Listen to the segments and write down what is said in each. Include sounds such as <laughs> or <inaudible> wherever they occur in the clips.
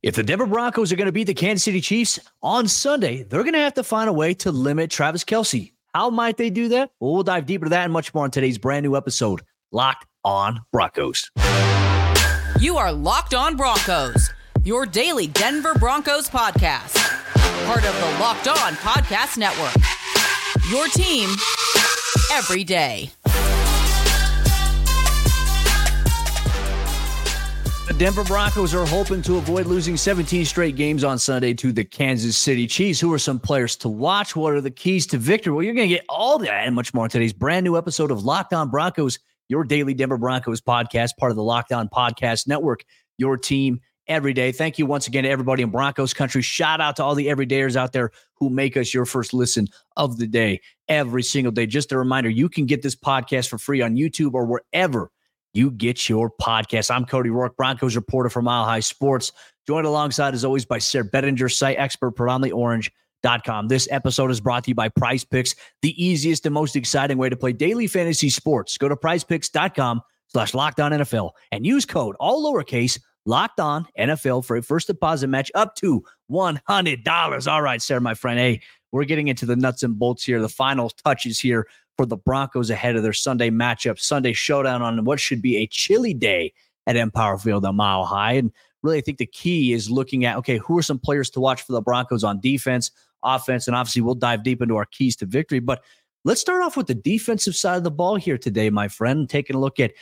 If the Denver Broncos are going to beat the Kansas City Chiefs on Sunday, they're going to have to find a way to limit Travis Kelce. How might they do that? Well, we'll dive deeper to that and much more in today's brand new episode, Locked on Broncos. You are Locked on Broncos, your daily Denver Broncos podcast, part of the Locked on Podcast Network. Your team every day. The Denver Broncos are hoping to avoid losing 17 straight games on Sunday to the Kansas City Chiefs. Who are some players to watch? What are the keys to victory? Well, you're going to get all that and much more in today's brand new episode of Locked On Broncos, your daily Denver Broncos podcast, part of the Locked On Podcast Network, your team every day. Thank you once again to everybody in Broncos country. Shout out to all the everydayers out there who make us your first listen of the day every single day. Just a reminder, you can get this podcast for free on YouTube or wherever you get your podcast. I'm Cody Roark, Broncos reporter for Mile High Sports, joined alongside, as always, by Sayre Bedinger, site expert, predominantly orange.com. This episode is brought to you by Prize Picks, the easiest and most exciting way to play daily fantasy sports. Go to prizepicks.com slash locked on NFL and use code all lowercase locked on NFL for a first deposit match up to $100. All right, Sayre, my friend. Hey, we're getting into the nuts and bolts here, the final touches here for the Broncos ahead of their Sunday matchup, Sunday showdown on what should be a chilly day at Empower Field a mile high. And really, I think the key is looking at okay, who are some players to watch for the Broncos on defense, offense, and obviously we'll dive deep into our keys to victory. But let's start off with the defensive side of the ball here today, my friend, taking a look at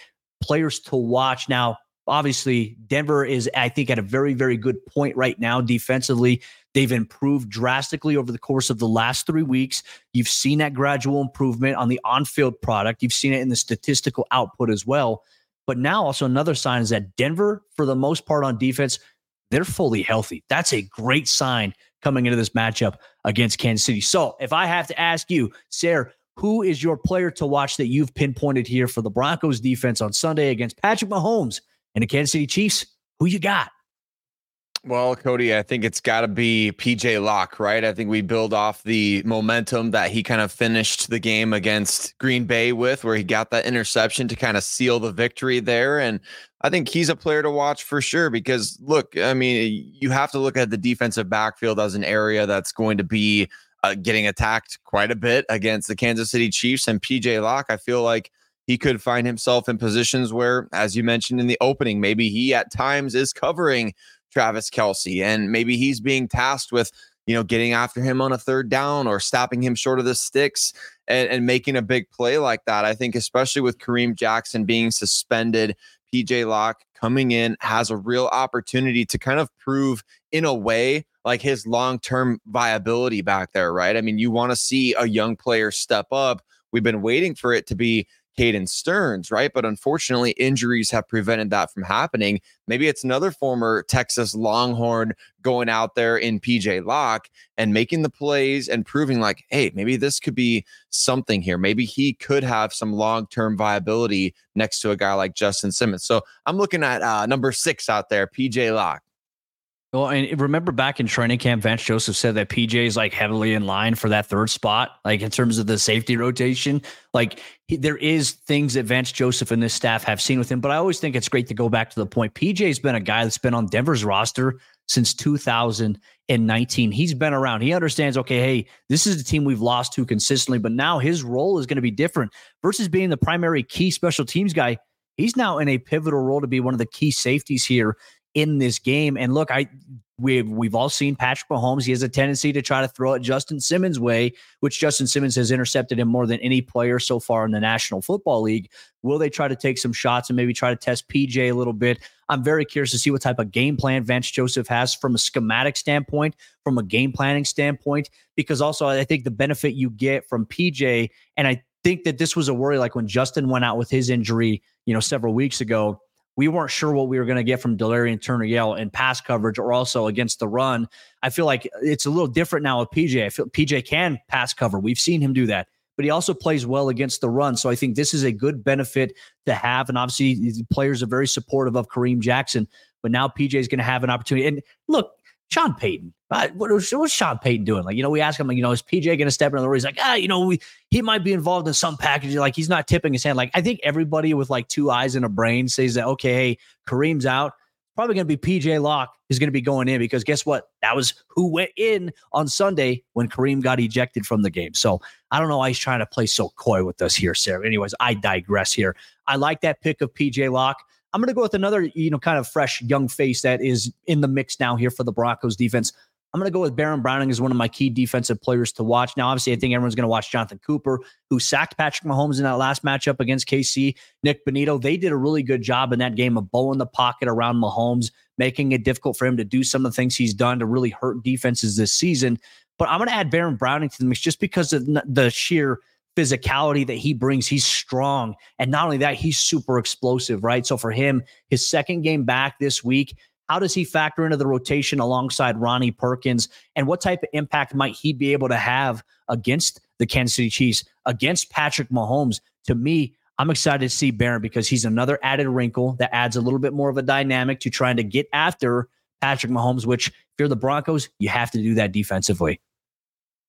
players to watch. Now, obviously, Denver is, I think, at a very, very good point right now defensively. They've improved drastically over the course of the last three weeks. You've seen that gradual improvement on the on field product. You've seen it in the statistical output as well. But now, also, another sign is that Denver, for the most part on defense, they're fully healthy. That's a great sign coming into this matchup against Kansas City. So, if I have to ask you, Sayre, who is your player to watch that you've pinpointed here for the Broncos defense on Sunday against Patrick Mahomes and the Kansas City Chiefs? Who you got? Well, Cody, I think it's got to be PJ Locke, right? I think we build off the momentum that he kind of finished the game against Green Bay with, where he got that interception to kind of seal the victory there. And I think he's a player to watch for sure because, look, I mean, you have to look at the defensive backfield as an area that's going to be uh, getting attacked quite a bit against the Kansas City Chiefs. And PJ Locke, I feel like he could find himself in positions where, as you mentioned in the opening, maybe he at times is covering Travis Kelce and maybe he's being tasked with you know getting after him on a third down or stopping him short of the sticks and, and making a big play like that. I think especially with Kareem Jackson being suspended, PJ Locke coming in has a real opportunity to kind of prove in a way like his long-term viability back there, right? I mean, you want to see a young player step up. We've been waiting for it to be Caden Sterns, right? But unfortunately, injuries have prevented that from happening. Maybe it's another former Texas Longhorn going out there in PJ Locke and making the plays and proving like, hey, maybe this could be something here. Maybe he could have some long term viability next to a guy like Justin Simmons. So I'm looking at uh, number six out there, PJ Locke. Well, and remember back in training camp, Vance Joseph said that PJ is like heavily in line for that third spot, like in terms of the safety rotation. Like he, there is things that Vance Joseph and this staff have seen with him, but I always think it's great to go back to the point. PJ's been a guy that's been on Denver's roster since 2019. He's been around. He understands, okay, hey, this is the team we've lost to consistently, but now his role is going to be different versus being the primary key special teams guy. He's now in a pivotal role to be one of the key safeties here in this game. And look, I we've we've all seen Patrick Mahomes. He has a tendency to try to throw it Justin Simmons' way, which Justin Simmons has intercepted him more than any player so far in the National Football League. Will they try to take some shots and maybe try to test PJ a little bit? I'm very curious to see what type of game plan Vance Joseph has from a schematic standpoint, from a game planning standpoint, because also I think the benefit you get from PJ, and I think that this was a worry like when Justin went out with his injury, you know, several weeks ago we weren't sure what we were going to get from Delarrin Turner Yell in pass coverage or also against the run. I feel like it's a little different now with PJ. I feel PJ can pass cover. We've seen him do that, but he also plays well against the run. So I think this is a good benefit to have. And obviously, players are very supportive of Kareem Jackson, but now PJ is going to have an opportunity. And look, Sean Payton. Uh, what was, what's Sean Payton doing? Like, you know, we ask him, like, you know, is PJ going to step in the room? He's like, ah, you know, we, he might be involved in some package. Like, he's not tipping his hand. Like, I think everybody with like two eyes and a brain says that, okay, hey, Kareem's out. probably going to be PJ Locke is going to be going in because guess what? That was who went in on Sunday when Kareem got ejected from the game. So I don't know why he's trying to play so coy with us here, Sayre. Anyways, I digress here. I like that pick of PJ Locke. I'm going to go with another, you know, kind of fresh young face that is in the mix now here for the Broncos defense. I'm going to go with Baron Browning as one of my key defensive players to watch. Now, obviously, I think everyone's going to watch Jonathan Cooper, who sacked Patrick Mahomes in that last matchup against KC. Nick Bonitto, they did a really good job in that game of bowling the pocket around Mahomes, making it difficult for him to do some of the things he's done to really hurt defenses this season. But I'm going to add Baron Browning to the mix just because of the sheer physicality that he brings. He's strong. And not only that, he's super explosive, right? So for him, his second game back this week, how does he factor into the rotation alongside Ronnie Perkins? And what type of impact might he be able to have against the Kansas City Chiefs, against Patrick Mahomes? To me, I'm excited to see Baron because he's another added wrinkle that adds a little bit more of a dynamic to trying to get after Patrick Mahomes, which if you're the Broncos, you have to do that defensively.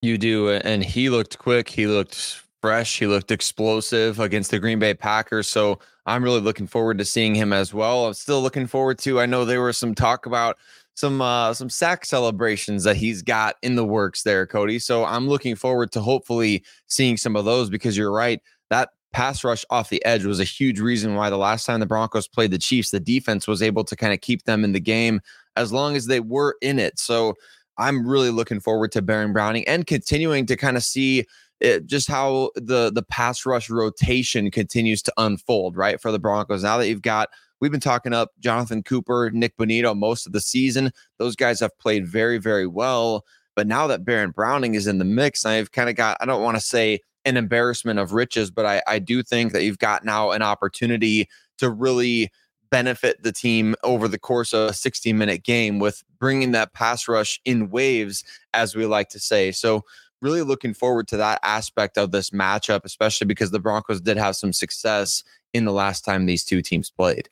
You do. And he looked quick. He looked fresh. He looked explosive against the Green Bay Packers. So I'm really looking forward to seeing him as well. I'm still looking forward to. I know there was some talk about some uh, some sack celebrations that he's got in the works there, Cody. So I'm looking forward to hopefully seeing some of those because you're right. That pass rush off the edge was a huge reason why the last time the Broncos played the Chiefs, the defense was able to kind of keep them in the game as long as they were in it. So I'm really looking forward to Baron Browning and continuing to kind of see it, just how the the pass rush rotation continues to unfold, right? For the Broncos. Now that you've got we've been talking up Jonathan Cooper, Nick Bonitto most of the season. Those guys have played very, very well. But now that Baron Browning is in the mix, I've kind of got, I don't want to say an embarrassment of riches, but I, I do think that you've got now an opportunity to really benefit the team over the course of a 60 minute game with bringing that pass rush in waves, as we like to say. So, really looking forward to that aspect of this matchup, especially because the Broncos did have some success in the last time these two teams played.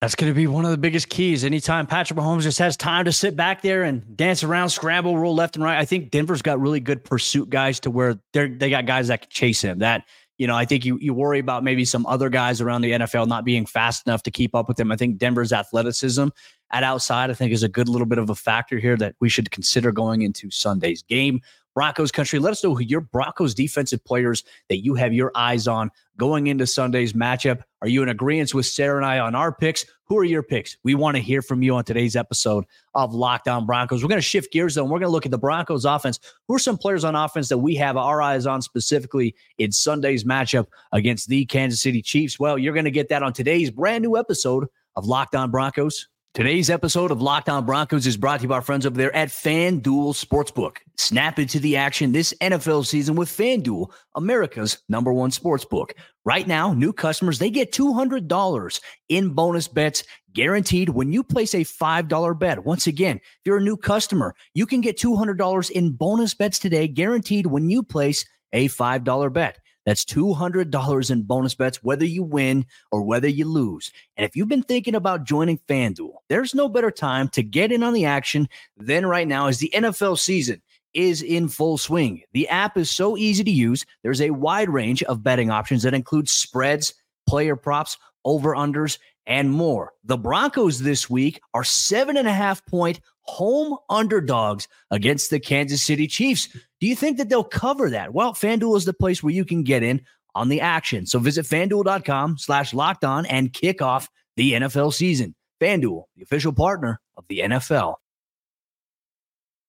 That's going to be one of the biggest keys. Anytime Patrick Mahomes just has time to sit back there and dance around, scramble, roll left and right. I think Denver's got really good pursuit guys to where they're they got guys that can chase him. That you know, I think you you worry about maybe some other guys around the NFL not being fast enough to keep up with him. I think Denver's athleticism at outside, I think, is a good little bit of a factor here that we should consider going into Sunday's game. Broncos country. Let us know who your Broncos defensive players that you have your eyes on going into Sunday's matchup. Are you in agreement with Sayre and I on our picks? Who are your picks? We want to hear from you on today's episode of Locked On Broncos. We're going to shift gears though. And we're going to look at the Broncos offense. Who are some players on offense that we have our eyes on specifically in Sunday's matchup against the Kansas City Chiefs? Well, you're going to get that on today's brand new episode of Locked On Broncos Today's episode of Locked On Broncos is brought to you by our friends over there at FanDuel Sportsbook. Snap into the action this NFL season with FanDuel, America's number one sportsbook. Right now, new customers, they get $200 in bonus bets guaranteed when you place a $5 bet. Once again, if you're a new customer, you can get $200 in bonus bets today guaranteed when you place a $5 bet. That's $200 in bonus bets, whether you win or whether you lose. And if you've been thinking about joining FanDuel, there's no better time to get in on the action than right now as the NFL season is in full swing. The app is so easy to use. There's a wide range of betting options that include spreads, player props, over unders, and more. The Broncos this week are seven and a half point home underdogs against the Kansas City Chiefs. Do you think that they'll cover that? Well, FanDuel is the place where you can get in on the action. So visit fanduel.com slash locked on and kick off the NFL season. FanDuel, the official partner of the NFL.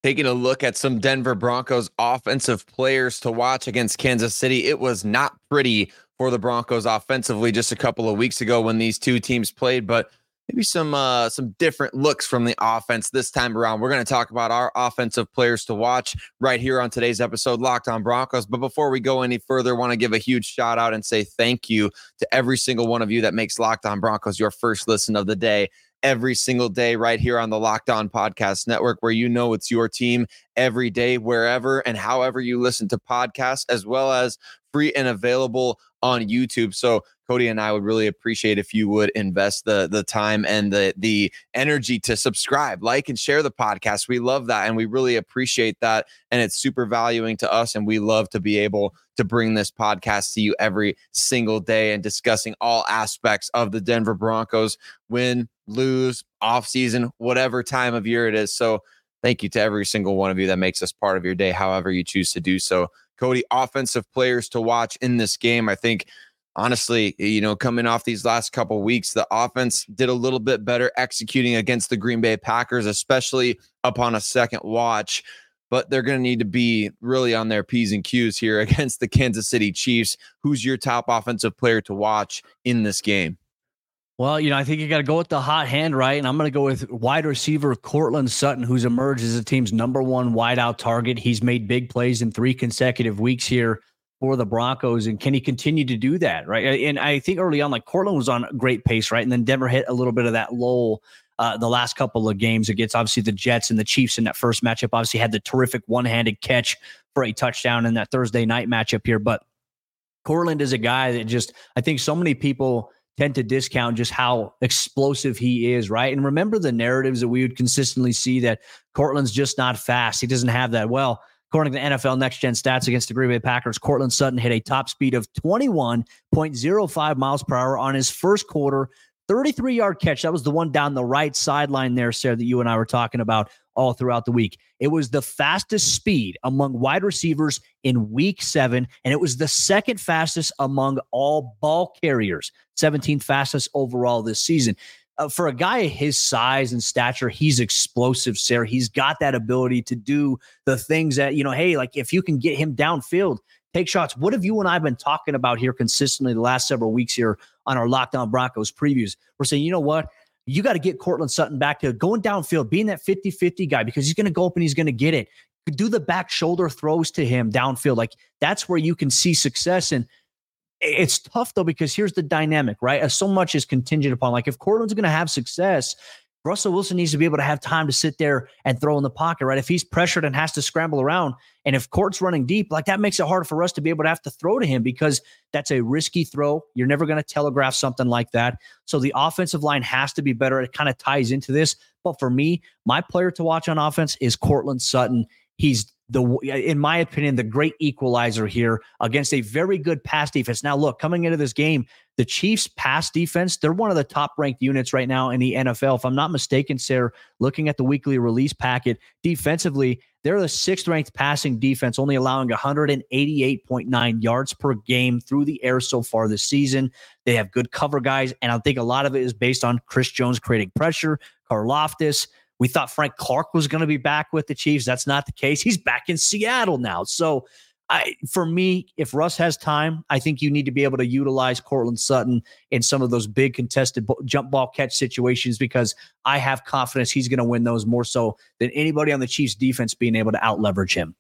Taking a look at some Denver Broncos offensive players to watch against Kansas City, it was not pretty for the Broncos offensively just a couple of weeks ago when these two teams played, but maybe some uh, some different looks from the offense this time around. We're going to talk about our offensive players to watch right here on today's episode, Locked On Broncos. But before we go any further, want to give a huge shout out and say thank you to every single one of you that makes Locked On Broncos your first listen of the day every single day right here on the Locked On Podcast Network, where you know it's your team every day, wherever and however you listen to podcasts, as well as free and available on YouTube. So Cody and I would really appreciate if you would invest the the time and the the energy to subscribe, like and share the podcast. We love that and we really appreciate that and it's super valuing to us and we love to be able to bring this podcast to you every single day and discussing all aspects of the Denver Broncos win, lose, off season, whatever time of year it is. So thank you to every single one of you that makes us part of your day however you choose to do so. Cody, offensive players to watch in this game. I think honestly, you know, coming off these last couple weeks, the offense did a little bit better executing against the Green Bay Packers, especially upon a second watch. But they're going to need to be really on their P's and Q's here <laughs> against the Kansas City Chiefs. Who's your top offensive player to watch in this game? Well, you know, I think you got to go with the hot hand, right? And I'm going to go with wide receiver Courtland Sutton, who's emerged as the team's number one wideout target. He's made big plays in three consecutive weeks here for the Broncos, and can he continue to do that? Right, and I think early on, like Courtland was on a great pace, right, and then Denver hit a little bit of that lull. Uh, the last couple of games against obviously the Jets and the Chiefs in that first matchup. Obviously had the terrific one-handed catch for a touchdown in that Thursday night matchup here. But Courtland is a guy that just I think so many people tend to discount just how explosive he is, right? And remember the narratives that we would consistently see that Courtland's just not fast. He doesn't have that. Well, According to the NFL Next Gen stats against the Green Bay Packers, Courtland Sutton hit a top speed of 21.05 miles per hour on his first quarter 33 yard catch. That was the one down the right sideline there, Sayre, that you and I were talking about all throughout the week. It was the fastest speed among wide receivers in week seven, and it was the second fastest among all ball carriers, 17th fastest overall this season uh, for a guy his size and stature, he's explosive, Sayre. He's got that ability to do the things that, you know, hey, like if you can get him downfield, take shots. What have you and I been talking about here consistently the last several weeks here on our Locked On Broncos previews? We're saying, you know what? You got to get Courtland Sutton back to going downfield, being that 50 50 guy because he's going to go up and he's going to get it. Do the back shoulder throws to him downfield. Like that's where you can see success. And it's tough though because here's the dynamic, right? As so much is contingent upon like if Courtland's going to have success, Russell Wilson needs to be able to have time to sit there and throw in the pocket, right? If he's pressured and has to scramble around, and if Court's running deep, like that makes it hard for us to be able to have to throw to him because that's a risky throw. You're never going to telegraph something like that. So the offensive line has to be better. It kind of ties into this. But for me, my player to watch on offense is Courtland Sutton. He's the in my opinion the great equalizer here against a very good pass defense. Now look, coming into this game, the Chiefs pass defense, they're one of the top ranked units right now in the NFL. If I'm not mistaken, Sayre, looking at the weekly release packet, defensively, they're the sixth ranked passing defense, only allowing 188.9 yards per game through the air so far this season. They have good cover guys, and I think a lot of it is based on Chris Jones creating pressure, Karlaftis, we thought Frank Clark was going to be back with the Chiefs. That's not the case. He's back in Seattle now. So, I, for me, if Russ has time, I think you need to be able to utilize Courtland Sutton in some of those big contested jump ball catch situations because I have confidence he's going to win those more so than anybody on the Chiefs defense being able to out leverage him.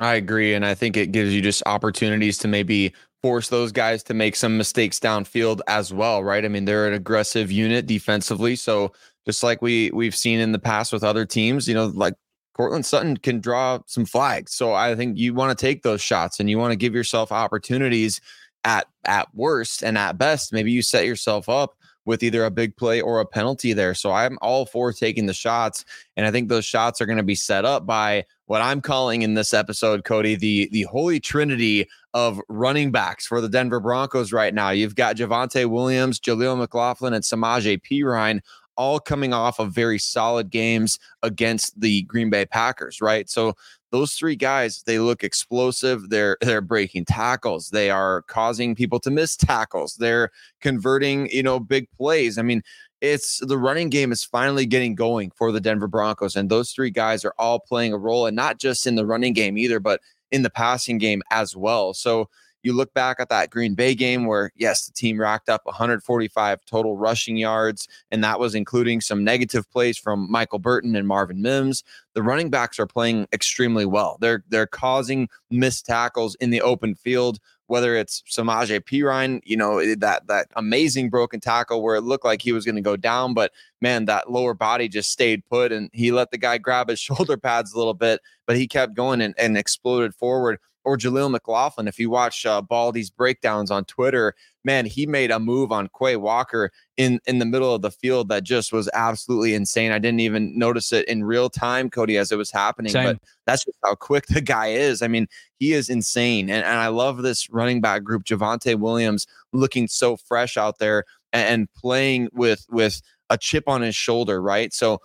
I agree. And I think it gives you just opportunities to maybe force those guys to make some mistakes downfield as well, right? I mean, they're an aggressive unit defensively. So just like we we've seen in the past with other teams, you know, like Courtland Sutton can draw some flags. So I think you want to take those shots and you want to give yourself opportunities at at worst and at best. Maybe you set yourself up with either a big play or a penalty there. So I'm all for taking the shots. And I think those shots are going to be set up by what I'm calling in this episode, Cody, the the holy trinity of running backs for the Denver Broncos right now. You've got Javonte Williams, Jaleel McLaughlin, and Samaje Perine all coming off of very solid games against the Green Bay Packers, right? So those three guys, they look explosive. They're <laughs> they're breaking tackles. They are causing people to miss tackles. They're converting, you know, big plays. I mean, it's the running game is finally getting going for the Denver Broncos, and those three guys are all playing a role, and not just in the running game either, but in the passing game as well. So you look back at that Green Bay game where, yes, the team racked up 145 total rushing yards, and that was including some negative plays from Michael Burton and Marvin Mims. The running backs are playing extremely well. They're they're causing missed tackles in the open field whether it's Samaje Perine, you know, eh, that that amazing broken tackle where it looked like he was going to go down, but man, that lower body just stayed put and he let the guy grab his <laughs> shoulder pads a little bit, but he kept going and, and exploded forward. Or Jaleel McLaughlin. If you watch uh, Baldy's breakdowns on Twitter, man, he made a move on Quay Walker in in the middle of the field that just was absolutely insane. I didn't even notice it in real time, Cody, as it was happening. Same. But that's just how quick <laughs> the guy is. I mean, he is insane. And, and I love this running back group. Javonte Williams looking so fresh out there and, and playing with with a chip on his shoulder, right? So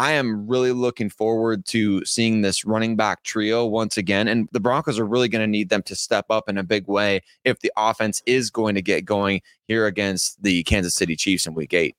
I am really looking forward to seeing this running back trio once again. And the Broncos are really going to need them to step up in a big way if the offense is going to get going here against the Kansas City Chiefs in week eight.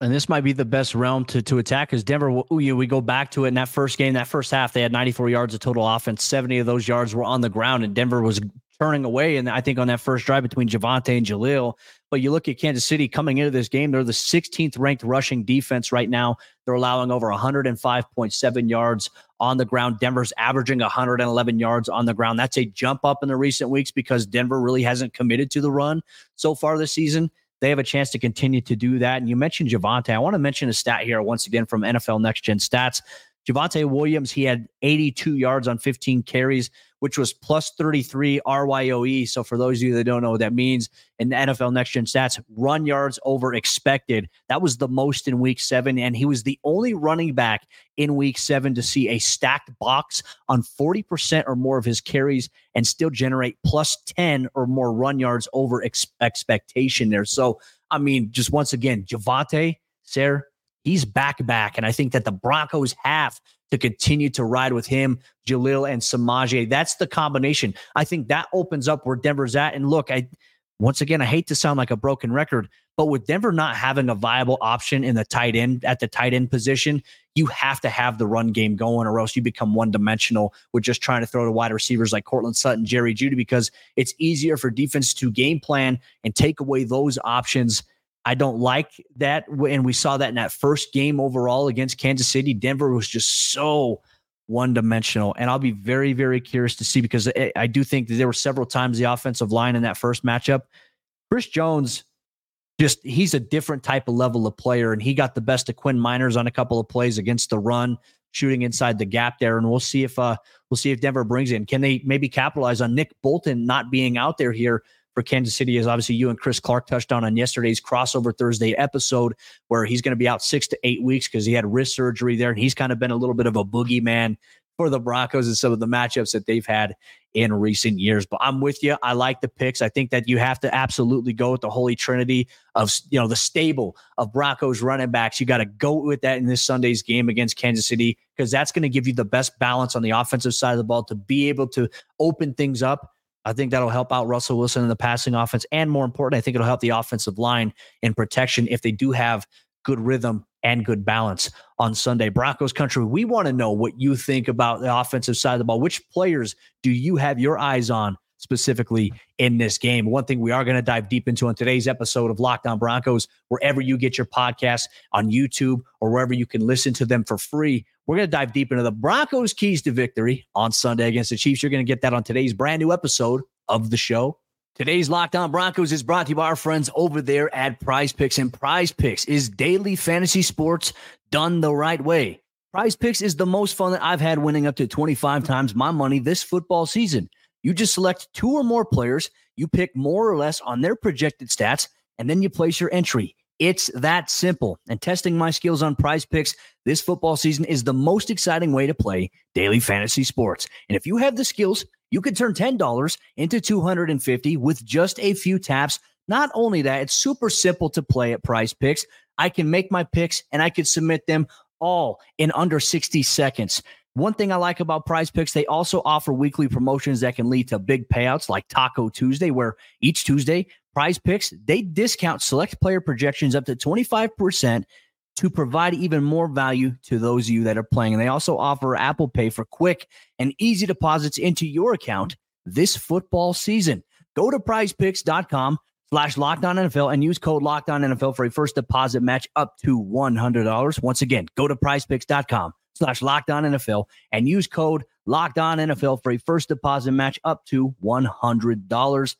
And this might be the best realm to to attack because Denver, we go back to it in that first game, that first half, they had 94 yards of total offense. 70 of those yards were on the ground, and Denver was turning away. And I think on that first drive between Javonte and Jaleel. But you look at Kansas City coming into this game, they're the 16th ranked rushing defense right now. They're allowing over 105.7 yards on the ground. Denver's averaging 111 yards on the ground. That's a jump up in the recent weeks because Denver really hasn't committed to the run so far this season. They have a chance to continue to do that. And you mentioned Javonte. I want to mention a stat here once again from NFL Next Gen Stats. Javonte Williams, he had 82 yards on 15 carries, which was plus 33 RYOE. So for those of you that don't know what that means in the NFL Next Gen Stats, run yards over expected. That was the most in week seven. And he was the only running back in week seven to see a stacked box on 40% or more of his carries and still generate plus 10 or more run yards over ex- expectation there. So, I mean, just once again, Javonte, Sayre, he's back back. And I think that the Broncos have to continue to ride with him, Jaleel and Samaje. That's the combination. I think that opens up where Denver's at. And look, I once again, I hate to sound like a broken record, but with Denver not having a viable option in the tight end at the tight end position, you have to have the run game going, or else you become one dimensional with just trying to throw to wide receivers like Courtland Sutton, Jerry Jeudy, because it's easier for defense to game plan and take away those options I don't like that. And we saw that in that first game overall against Kansas City. Denver was just so one dimensional. And I'll be very, very curious to see because I do think that there were several times the offensive line in that first matchup. Chris Jones, just he's a different type of level of player. And he got the best of Quinn Meinerz on a couple of plays against the run, shooting inside the gap there. And we'll see if uh we'll see if Denver brings in. Can they maybe capitalize on Nick Bolton not being out there here for Kansas City is obviously you and Chris Clark touched on on yesterday's crossover Thursday episode, where he's going to be out six to eight weeks because he had wrist surgery there, and he's kind of been a little bit of a boogeyman for the Broncos and some of the matchups that they've had in recent years. But I'm with you. I like the picks. I think that you have to absolutely go with the holy trinity of you know the stable of Broncos running backs. You got to go with that in this Sunday's game against Kansas City because that's going to give you the best balance on the offensive side of the ball to be able to open things up I think that'll help out Russell Wilson in the passing offense. And more important, I think it'll help the offensive line in protection if they do have good rhythm and good balance on Sunday. Broncos country, we want to know what you think about the offensive side of the ball. Which players do you have your eyes on specifically in this game? One thing we are going to dive deep into on today's episode of Locked On Broncos, wherever you get your podcasts on YouTube or wherever you can listen to them for free we're going to dive deep into the Broncos' keys to victory on Sunday against the Chiefs. You're going to get that on today's brand new episode of the show. Today's Locked On Broncos is brought to you by our friends over there at Prize Picks. And Prize Picks is daily fantasy sports done the right way. Prize Picks is the most fun that I've had winning up to 25 times my money this football season. You just select two or more players, you pick more or less on their projected stats, and then you place your entry. It's that simple. And testing my skills on prize picks this football season is the most exciting way to play daily fantasy sports. And if you have the skills, you can turn $10 into 250 with just a few taps. Not only that, it's super simple to play at prize picks. I can make my picks and I can submit them all in under 60 seconds. One thing I like about prize picks, they also offer weekly promotions that can lead to big payouts like Taco Tuesday, where each Tuesday Prize Picks, they discount select player projections up to 25% to provide even more value to those of you that are playing. And they also offer Apple Pay for quick and easy deposits into your account this football season. Go to prizepicks.com slash lockdown NFL and use code lockdown NFL for a first deposit match up to $100. Once again, go to prizepicks.com slash lockdown NFL and use code lockdown NFL for a first deposit match up to $100.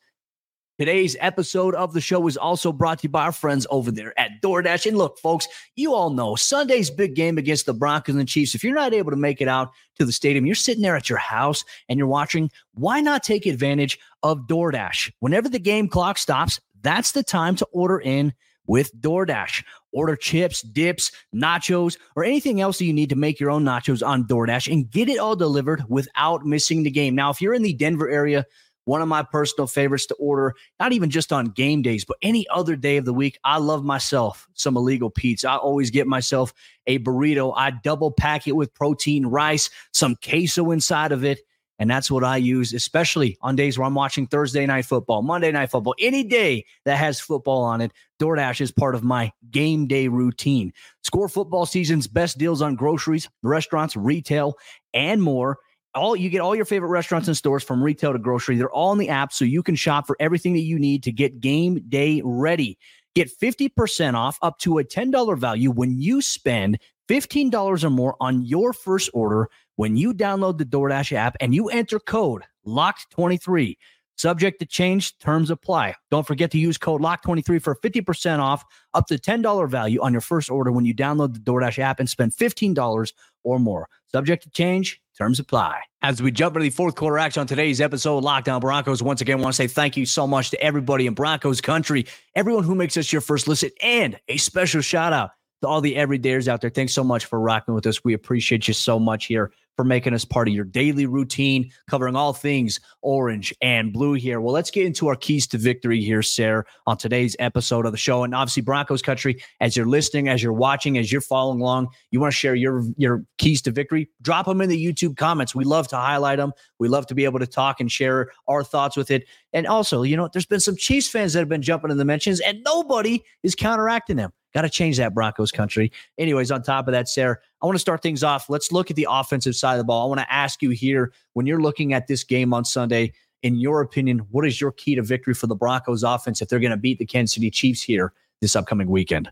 Today's episode of the show is also brought to you by our friends over there at DoorDash. And look, folks, you all know Sunday's big game against the Broncos and Chiefs. If you're not able to make it out to the stadium, you're sitting there at your house and you're watching, why not take advantage of DoorDash? Whenever the game clock stops, that's the time to order in with DoorDash. Order chips, dips, nachos, or anything else that you need to make your own nachos on DoorDash and get it all delivered without missing the game. Now, if you're in the Denver area, one of my personal favorites to order, not even just on game days, but any other day of the week. I love myself some Illegal Pete's. I always get myself a burrito. I double pack it with protein rice, some queso inside of it. And that's what I use, especially on days where I'm watching Thursday night football, Monday night football, any day that has football on it. DoorDash is part of my game day routine. Score football season's best deals on groceries, restaurants, retail, and more all you get all your favorite restaurants and stores from retail to grocery. They're all in the app, so you can shop for everything that you need to get game day ready. Get 50% off up to a $10 value when you spend $15 or more on your first order when you download the DoorDash app and you enter code LOCKED23. Subject to change, terms apply. Don't forget to use code LOCK23 for 50% off up to $10 value on your first order when you download the DoorDash app and spend $15 or more. Subject to change, terms apply. As we jump into the fourth quarter action on today's episode, Locked On Broncos, once again, want to say thank you so much to everybody in Broncos country, everyone who makes us your first listen, and a special shout out to all the everydayers out there. Thanks so much for rocking with us. We appreciate you so much here for making us part of your daily routine, covering all things orange and blue here. Well, let's get into our keys to victory here, Sayre, on today's episode of the show. And obviously, Broncos country, as you're listening, as you're watching, as you're following along, you want to share your your keys to victory, drop them in the YouTube comments. We love to highlight them. We love to be able to talk and share our thoughts with it. And also, you know, there's been some Chiefs fans that have been jumping in the mentions, and nobody is counteracting them. Got to change that Broncos country. Anyways, on top of that, Sayre, I want to start things off. Let's look at the offensive side of the ball. I want to ask you here when you're looking at this game on Sunday, in your opinion, what is your key to victory for the Broncos offense if they're going to beat the Kansas City Chiefs here this upcoming weekend?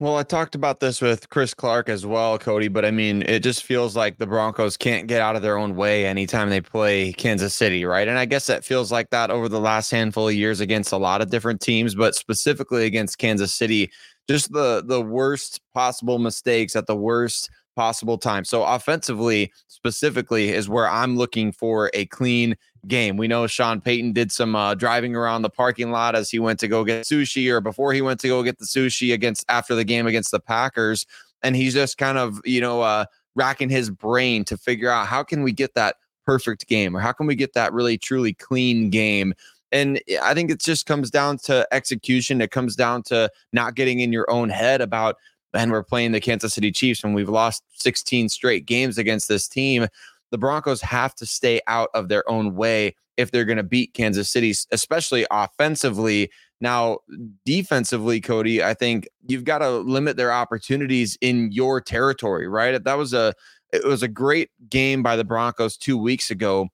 Well, I talked about this with Chris Clark as well, Cody, but I mean, it just feels like the Broncos can't get out of their own way anytime they play Kansas City, right? And I guess that feels like that over the last handful of years against a lot of different teams, but specifically against Kansas City, just the the worst possible mistakes at the worst possible time. So offensively, specifically, is where I'm looking for a clean game. We know Sean Payton did some uh, driving around the parking lot as he went to go get sushi, or before he went to go get the sushi against after the game against the Packers, and he's just kind of you know uh, racking his brain to figure out how can we get that perfect game, or how can we get that really truly clean game and I think it just comes down to execution. It comes down to not getting in your own head about, and we're playing the Kansas City Chiefs and we've lost 16 straight games against this team. The Broncos have to stay out of their own way if they're going to beat Kansas City, especially offensively. Now, defensively, Cody, I think you've got to limit their opportunities in your territory, right? That was a it was a great game by the Broncos 2 weeks ago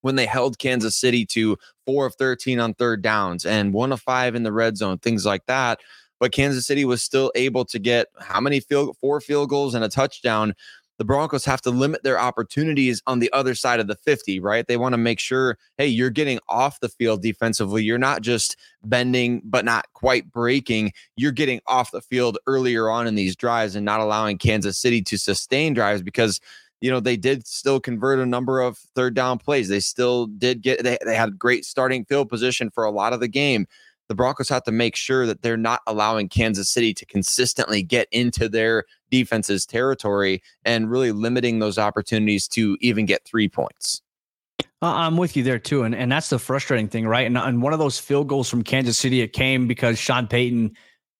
when they held Kansas City to four of 13 on third downs and one of five in the red zone, things like that. But Kansas City was still able to get how many field four field goals and a touchdown. The Broncos have to limit their opportunities on the other side of the 50, right? They want to make sure, hey, you're getting off the field defensively. You're not just bending, but not quite breaking. You're getting off the field earlier on in these drives and not allowing Kansas City to sustain drives because you know, they did still convert a number of third down plays. They still did get, they, they had great starting field position for a lot of the game. The Broncos have to make sure that they're not allowing Kansas City to consistently get into their defense's territory and really limiting those opportunities to even get three points. Uh, I'm with you there too, and and that's the frustrating thing, right? And, and one of those field goals from Kansas City, it came because Sean Payton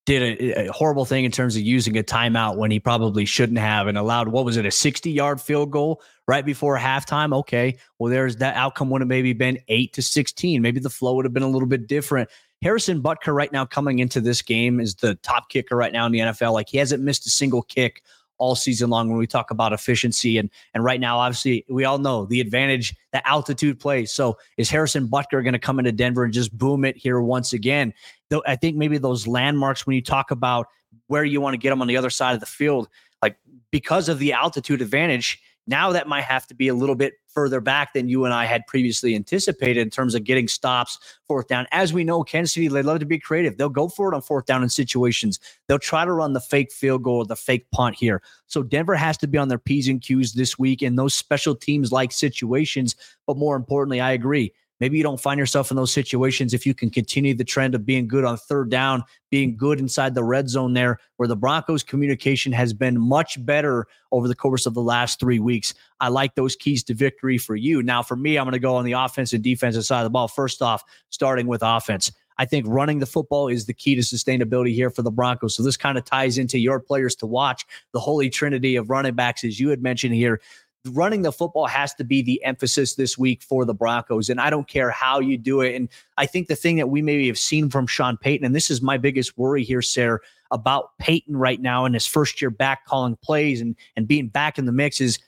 did a, a, horrible thing in terms of using a timeout when he probably shouldn't have and allowed what was it a 60 yard field goal right before halftime okay well there's that outcome would have maybe been 8 to 16 maybe the flow would have been a little bit different harrison butker right now coming into this game is the top kicker right now in the nfl like he hasn't missed a single kick all season long when we talk about efficiency. And and right now, obviously, we all know the advantage that altitude plays. So is Harrison Butker going to come into Denver and just boom it here once again? Though I think maybe those landmarks when you talk about where you want to get them on the other side of the field, like because of the altitude advantage, Now that might have to be a little bit further back than you and I had previously anticipated in terms of getting stops fourth down. As we know, Kansas City, they love to be creative. They'll go for it on fourth down in situations. They'll try to run the fake field goal or the fake punt here. So Denver has to be on their P's and Q's this week in those special teams like situations. But more importantly, I agree Maybe you don't find yourself in those situations if you can continue the trend of being good on third down, being good inside the red zone there, where the Broncos' communication has been much better over the course of the last three weeks. I like those keys to victory for you. Now, for me, I'm going to go on the offense and defensive side of the ball. First off, starting with offense. I think running the football is the key to sustainability here for the Broncos. So this kind of ties into your players to watch the holy trinity of running backs, as you had mentioned here running the football has to be the emphasis this week for the Broncos. And I don't care how you do it. And I think the thing that we maybe have seen from Sean Payton, and this is my biggest worry here, Sayre, about Payton right now in his first year back calling plays and, and being back in the mix is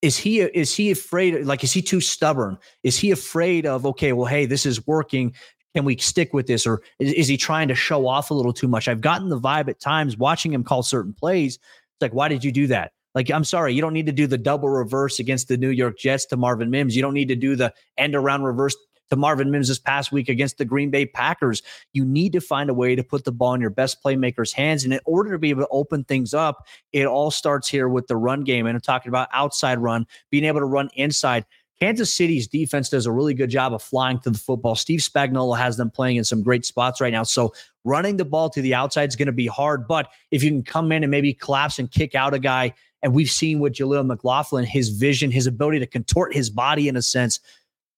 is he is he afraid like is he too stubborn is he afraid of okay well hey this is working can we stick with this or is, is he trying to show off a little too much i've gotten the vibe at times watching him call certain plays it's like why did you do that like, I'm sorry, you don't need to do the double reverse against the New York Jets to Marvin Mims. You don't need to do the end around reverse to Marvin Mims this past week against the Green Bay Packers. You need to find a way to put the ball in your best playmakers' hands. And in order to be able to open things up, it all starts here with the run game. And I'm talking about outside run, being able to run inside. Kansas City's defense does a really good job of flying to the football. Steve Spagnuolo has them playing in some great spots right now. So running the ball to the outside is going to be hard. But if you can come in and maybe collapse and kick out a guy and we've seen with Jaleel McLaughlin, his vision, his ability to contort his body in a sense.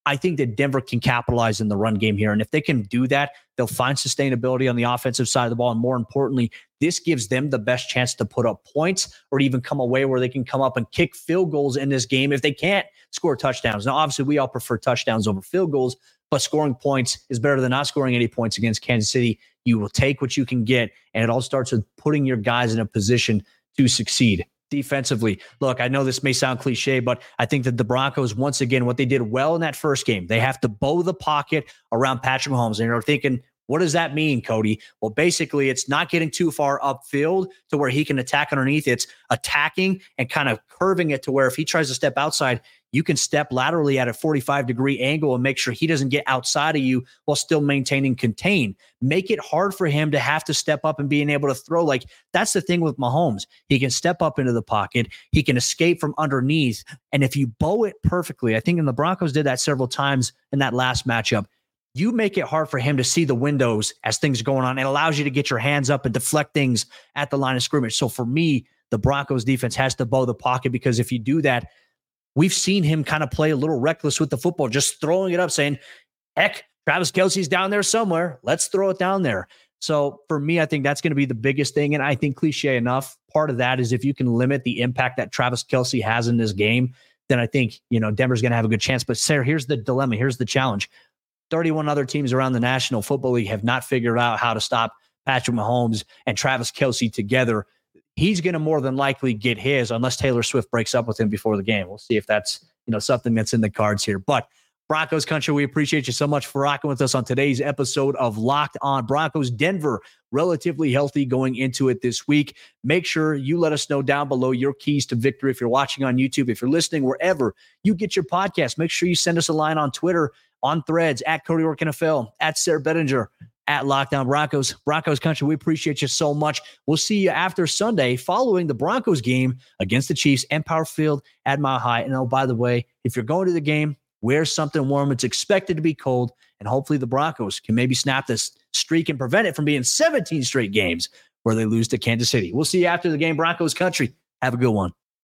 I think that Denver can capitalize in the run game here. And if they can do that, they'll find sustainability on the offensive side of the ball. And more importantly, this gives them the best chance to put up points or even come away where they can come up and kick field goals in this game if they can't score touchdowns. Now, obviously, we all prefer touchdowns over field goals, but scoring points is better than not scoring any points against Kansas City. You will take what you can get, and it all starts with putting your guys in a position to succeed defensively. Look, I know this may sound cliche, but I think that the Broncos, once again, what they did well in that first game, they have to bow the pocket around Patrick Mahomes. And you're thinking, what does that mean, Cody? Well, basically, it's not getting too far upfield to where he can attack underneath. It's attacking and kind of curving it to where if he tries to step outside, you can step laterally at a 45 degree angle and make sure he doesn't get outside of you while still maintaining contain. Make it hard for him to have to step up and being able to throw. Like that's the thing with Mahomes. He can step up into the pocket, he can escape from underneath. And if you bow it perfectly, I think in the Broncos did that several times in that last matchup. You make it hard for him to see the windows as things are going on. It allows you to get your hands up and deflect things at the line of scrimmage. So for me, the Broncos defense has to bow the pocket because if you do that, we've seen him kind of play a little reckless with the football, just throwing it up, saying, heck, Travis Kelce's down there somewhere. Let's throw it down there. So for me, I think that's going to be the biggest thing. And I think cliche enough, part of that is if you can limit the impact that Travis Kelce has in this game, then I think, you know, Denver's going to have a good chance. But Sayre, here's the dilemma. Here's the challenge. 31 other teams around the National Football League have not figured out how to stop Patrick Mahomes and Travis Kelce together he's going to more than likely get his unless Taylor Swift breaks up with him before the game. We'll see if that's you know something that's in the cards here. But Broncos country, we appreciate you so much for rocking with us on today's episode of Locked On Broncos. Denver relatively healthy going into it this week. Make sure you let us know down below your keys to victory if you're watching on YouTube, if you're listening wherever you get your podcast. Make sure you send us a line on Twitter, on Threads at Cody Roark NFL, at Sayre Bedinger, at Lockdown On Broncos. Broncos country, we appreciate you so much. We'll see you after Sunday following the Broncos game against the Chiefs, Empower Field at Mile High. And oh, by the way, if you're going to the game, wear something warm. It's expected to be cold, and hopefully the Broncos can maybe snap this streak and prevent it from being 17 straight games where they lose to Kansas City. We'll see you after the game, Broncos country. Have a good one.